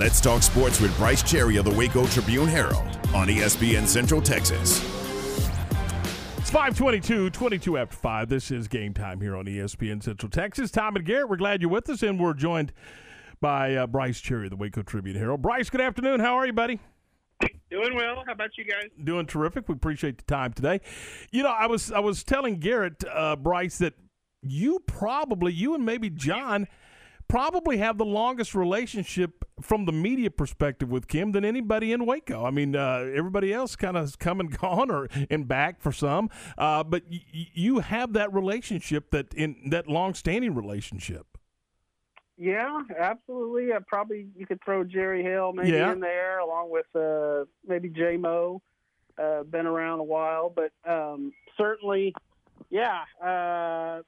Let's talk sports with Brice Cherry of the Waco Tribune Herald on ESPN Central Texas. It's 522, 22 after 5. This is game time here on ESPN Central Texas. Tom and Garrett, we're glad you're with us, and we're joined by uh, Brice Cherry of the Waco Tribune Herald. Brice, good afternoon. How are you, buddy? Doing well. How about you guys? Doing terrific. We appreciate the time today. You know, I was I was telling Garrett, uh, Brice, that you probably, you and maybe John – probably have the longest relationship from the media perspective with Kim than anybody in Waco. I mean, uh, everybody else kind of come and gone or and back for some, uh, but y- you have that relationship that in that long-standing relationship. Yeah, absolutely. I probably you could throw Jerry Hill maybe yeah. in there along with uh, maybe J Mo. Uh, been around a while, but um, certainly, yeah. Uh,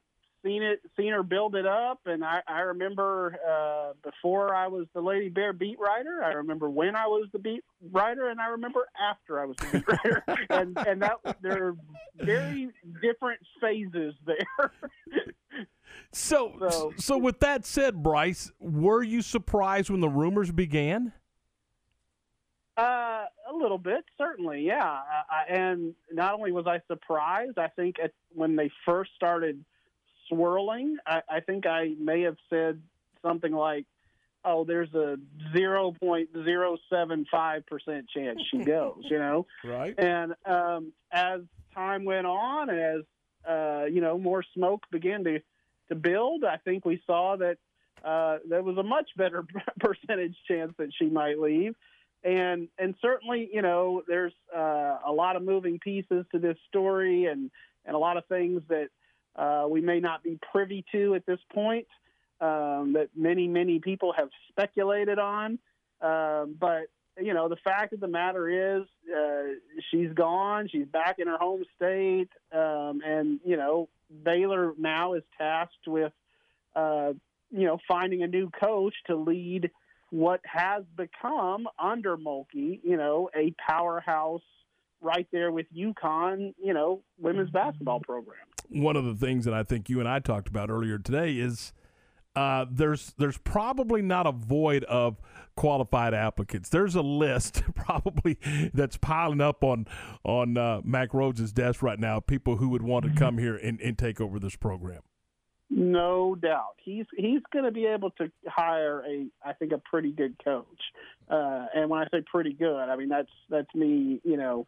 seen it, seen her build it up, and I, I remember uh, before I was the Lady Bear beat writer. I remember when I was the beat writer, and I remember after I was the beat writer, and and that there are very different phases there. so, so, so with that said, Brice, were you surprised when the rumors began? Uh, a little bit, certainly, yeah. I, and not only was I surprised, I think at, when they first started swirling. I, I think I may have said something like, "Oh, there's a zero point zero seven five percent chance she goes," you know. Right. And um, as time went on, as uh, you know, more smoke began to to build, I think we saw that uh, there was a much better percentage chance that she might leave. And and certainly, you know, there's uh, a lot of moving pieces to this story, and and a lot of things that uh, we may not be privy to at this point um, that many, many people have speculated on. Um, but, you know, the fact of the matter is uh, she's gone. She's back in her home state. Um, and, you know, Baylor now is tasked with, uh, you know, finding a new coach to lead what has become under Mulkey, you know, a powerhouse right there with UConn, you know, women's basketball program one of the things that I think you and I talked about earlier today is uh, there's there's probably not a void of qualified applicants. There's a list probably that's piling up on on uh, Mack Rhoades' desk right now. People who would want to come here and, and take over this program. No doubt, he's he's going to be able to hire a I think a pretty good coach. Uh, and when I say pretty good, I mean that's that's me, you know,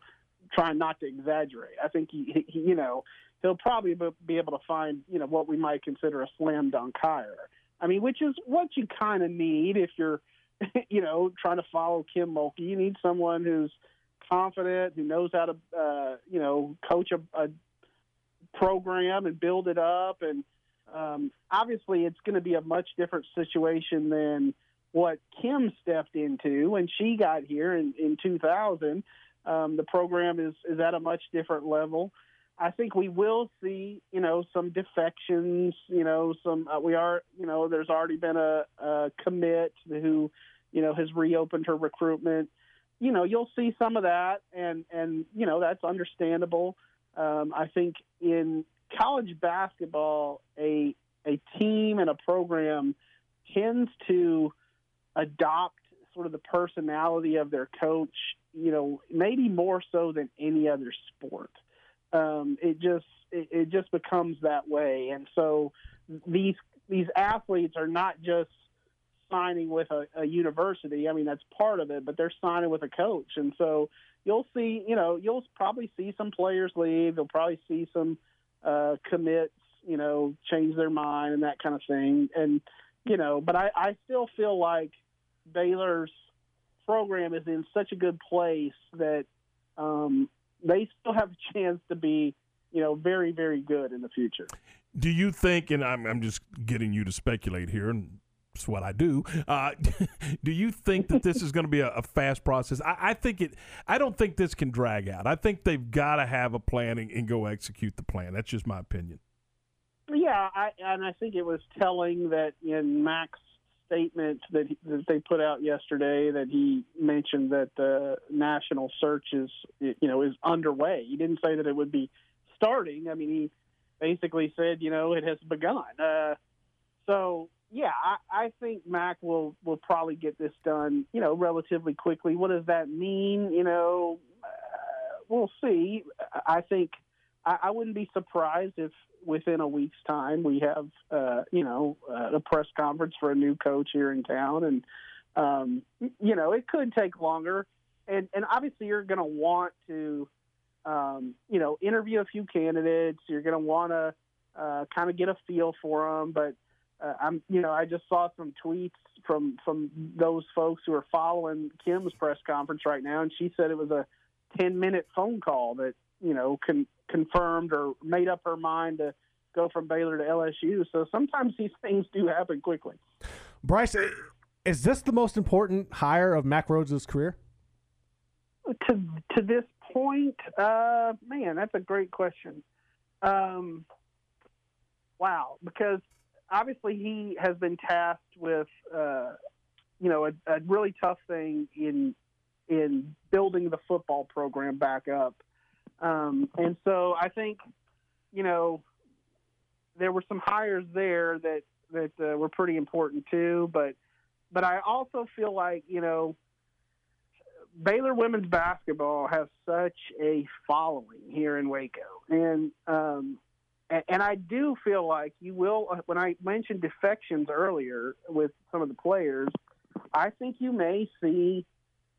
trying not to exaggerate. I think he, he you know he'll probably be able to find, you know, what we might consider a slam dunk hire. I mean, which is what you kind of need if you're, you know, trying to follow Kim Mulkey. You need someone who's confident, who knows how to, uh, you know, coach a, a program and build it up. And um, obviously, it's going to be a much different situation than what Kim stepped into when she got here in, in 2000. Um, the program is, is at a much different level. I think we will see, you know, some defections. You know, some uh, we are, you know, there's already been a, a commit who, you know, has reopened her recruitment. You know, you'll see some of that, and and you know that's understandable. Um, I think in college basketball, a a team and a program tends to adopt sort of the personality of their coach. You know, maybe more so than any other sport um, it just it, it just becomes that way. And so these these athletes are not just signing with a, a university. I mean, that's part of it, but they're signing with a coach. And so you'll see, you know, you'll probably see some players leave. You'll probably see some uh, commits, you know, change their mind and that kind of thing. And, you know, but I, I still feel like Baylor's program is in such a good place that um, they still have a chance to be, you know, very, very good in the future. Do you think, and I'm, I'm just getting you to speculate here, and it's what I do. Uh, do you think that this is going to be a, a fast process? I, I, think it. I don't think this can drag out. I think they've got to have a plan and, and, go execute the plan. That's just my opinion. Yeah, I, and I think it was telling that in Mack's statement that, he, that they put out yesterday that he mentioned that the national search is you know is underway. He didn't say that it would be starting. I mean, he basically said you know it has begun. Uh, so yeah, I, I think Mack will will probably get this done, you know, relatively quickly. What does that mean? You know, uh, we'll see. I think I, I wouldn't be surprised if within a week's time we have, uh, you know, uh, a press conference for a new coach here in town, and um, you know, it could take longer. And and obviously, you're going to want to, um, you know, interview a few candidates. You're going to want to uh, kind of get a feel for them, but uh, I'm, you know, I just saw some tweets from from those folks who are following Kim's press conference right now, and she said it was a 10 minute phone call that you know con- confirmed or made up her mind to go from Baylor to LSU. So sometimes these things do happen quickly. Brice, is this the most important hire of Mack Rhoades' career? To to this point, uh, man, that's a great question. Um, wow, because obviously he has been tasked with uh, you know a, a, really tough thing in in building the football program back up, um, and so I think you know there were some hires there that that uh, were pretty important too, but but I also feel like you know. Baylor women's basketball has such a following here in Waco, and um, and, I do feel like you will. Uh, when I mentioned defections earlier with some of the players, I think you may see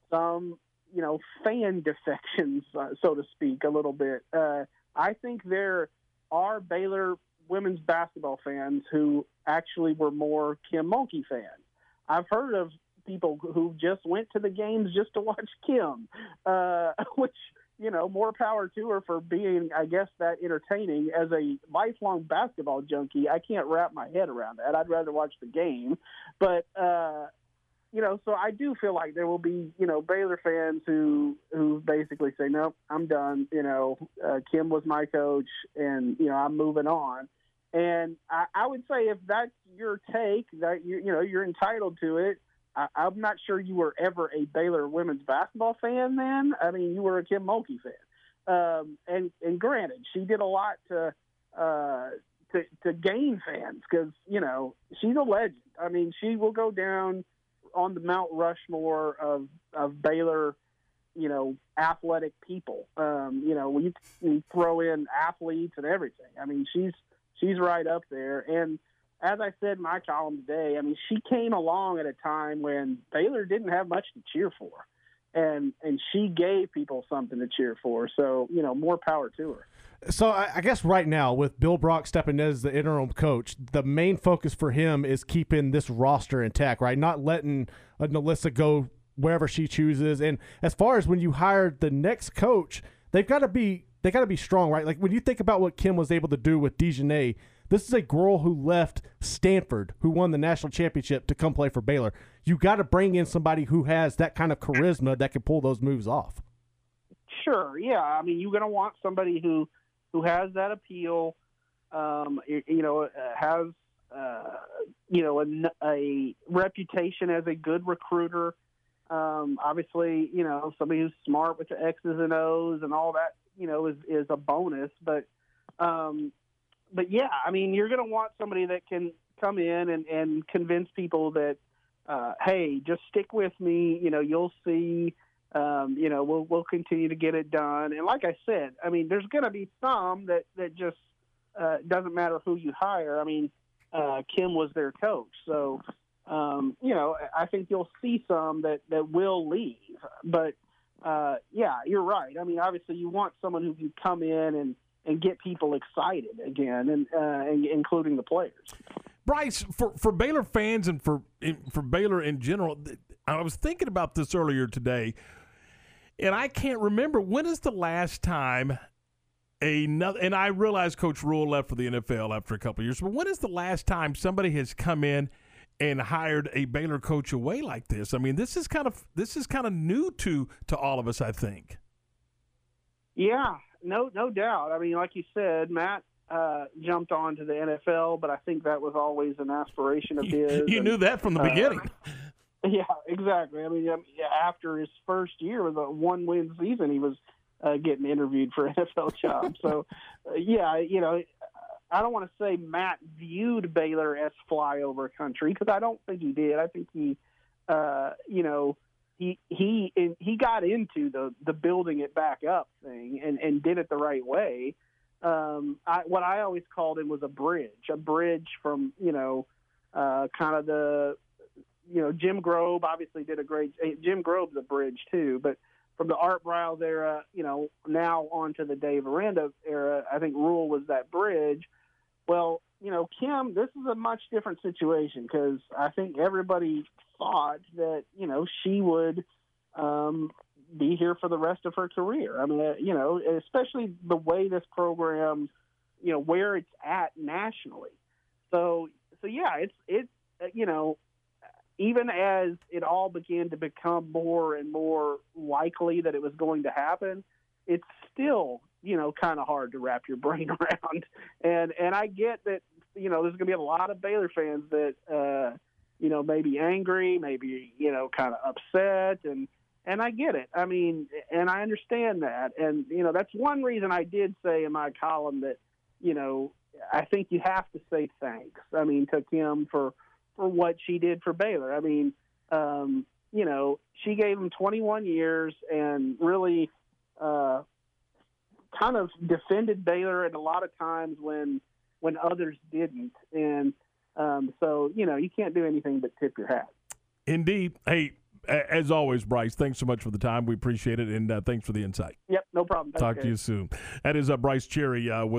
some, you know, fan defections, uh, so to speak, a little bit. Uh, I think there are Baylor women's basketball fans who actually were more Kim Mulkey fans. I've heard of people who just went to the games just to watch Kim, uh, which you know, more power to her for being, I guess, that entertaining. As a lifelong basketball junkie, I can't wrap my head around that. I'd rather watch the game. But, uh, you know, so I do feel like there will be, you know, Baylor fans who who basically say, "Nope, I'm done." You know, uh, Kim was my coach, and you know, I'm moving on. And I, I would say if that's your take, that you you know you're entitled to it. I, I'm not sure you were ever a Baylor women's basketball fan. Then, I mean, you were a Kim Mulkey fan. Um, and and granted, she did a lot to uh, to, to gain fans because you know she's a legend. I mean, she will go down on the Mount Rushmore of of Baylor, you know, athletic people. Um, you know, we, we throw in athletes and everything, I mean, she's she's right up there. And as I said in my column today, I mean, she came along at a time when Baylor didn't have much to cheer for, and and she gave people something to cheer for. So you know, more power to her. So I guess right now, with Bill Brock stepping in as the interim coach, the main focus for him is keeping this roster intact, right? Not letting uh, NaLyssa go wherever she chooses. And as far as when you hire the next coach, they've got to be they got to be strong, right? Like when you think about what Kim was able to do with DiJonai this is a girl who left Stanford, who won the national championship, to come play for Baylor. You got to bring in somebody who has that kind of charisma that can pull those moves off. Sure, yeah. I mean, you're going to want somebody who who has that appeal. Um, you, you know, uh, has uh, you know a, a, reputation as a good recruiter. Um, obviously, you know somebody who's smart with the X's and O's and all that. You know, is is a bonus, but um, but yeah, I mean, you're going to want somebody that can come in and, and convince people that, uh, hey, just stick with me. You know, you'll see. Um, you know, we'll we'll continue to get it done. And like I said, I mean, there's going to be some that that just uh, doesn't matter who you hire. I mean, uh, Kim was their coach, so um, you know, I think you'll see some that that will leave. But uh, yeah, you're right. I mean, obviously, you want someone who can come in and and get people excited again, and, uh, including the players. Brice, for, for Baylor fans and for for Baylor in general, I was thinking about this earlier today, and I can't remember when is the last time another. And I realize Coach Rhule left for the NFL after a couple years, but when is the last time somebody has come in? and hired a Baylor coach away like this. I mean, this is kind of this is kind of new to to all of us, I think. Yeah, no, no doubt. I mean, like you said, Matt uh, jumped on to the NFL, but I think that was always an aspiration of his. you and, knew that from the uh, beginning. Yeah, exactly. I mean, after his first year with a one-win season, he was uh, getting interviewed for NFL job. so, uh, yeah, you know, I don't want to say Matt viewed Baylor as flyover country because I don't think he did. I think he, uh, you know, he he he got into the the building it back up thing and and did it the right way. Um, I, what I always called him was a bridge, a bridge from you know, uh, kind of the, you know, Jim Grobe obviously did a great. Jim Grobe's a bridge too, but from the Art Briles era, you know, now onto the Dave Aranda era, I think Rhule was that bridge. Well, you know, Kim, this is a much different situation because I think everybody thought that you know she would um, be here for the rest of her career. I mean, uh, you know, especially the way this program, you know, where it's at nationally. So, so yeah, it's it's uh, you know, even as it all began to become more and more likely that it was going to happen, it's still you know kind of hard to wrap your brain around. And and I get that you know there's going to be a lot of Baylor fans that uh, you know maybe angry, maybe you know kind of upset, and and I get it. I mean, and I understand that, and you know that's one reason I did say in my column that you know I think you have to say thanks. I mean to Kim for for what she did for Baylor. I mean, um, you know, she gave him 21 years and really uh, kind of defended Baylor at a lot of times when when others didn't, and um, so you know you can't do anything but tip your hat. Indeed. Hey, as always, Brice, thanks so much for the time. We appreciate it, and uh, thanks for the insight. Yep, no problem. Talk to you soon. That is uh, Brice Cherry uh, with.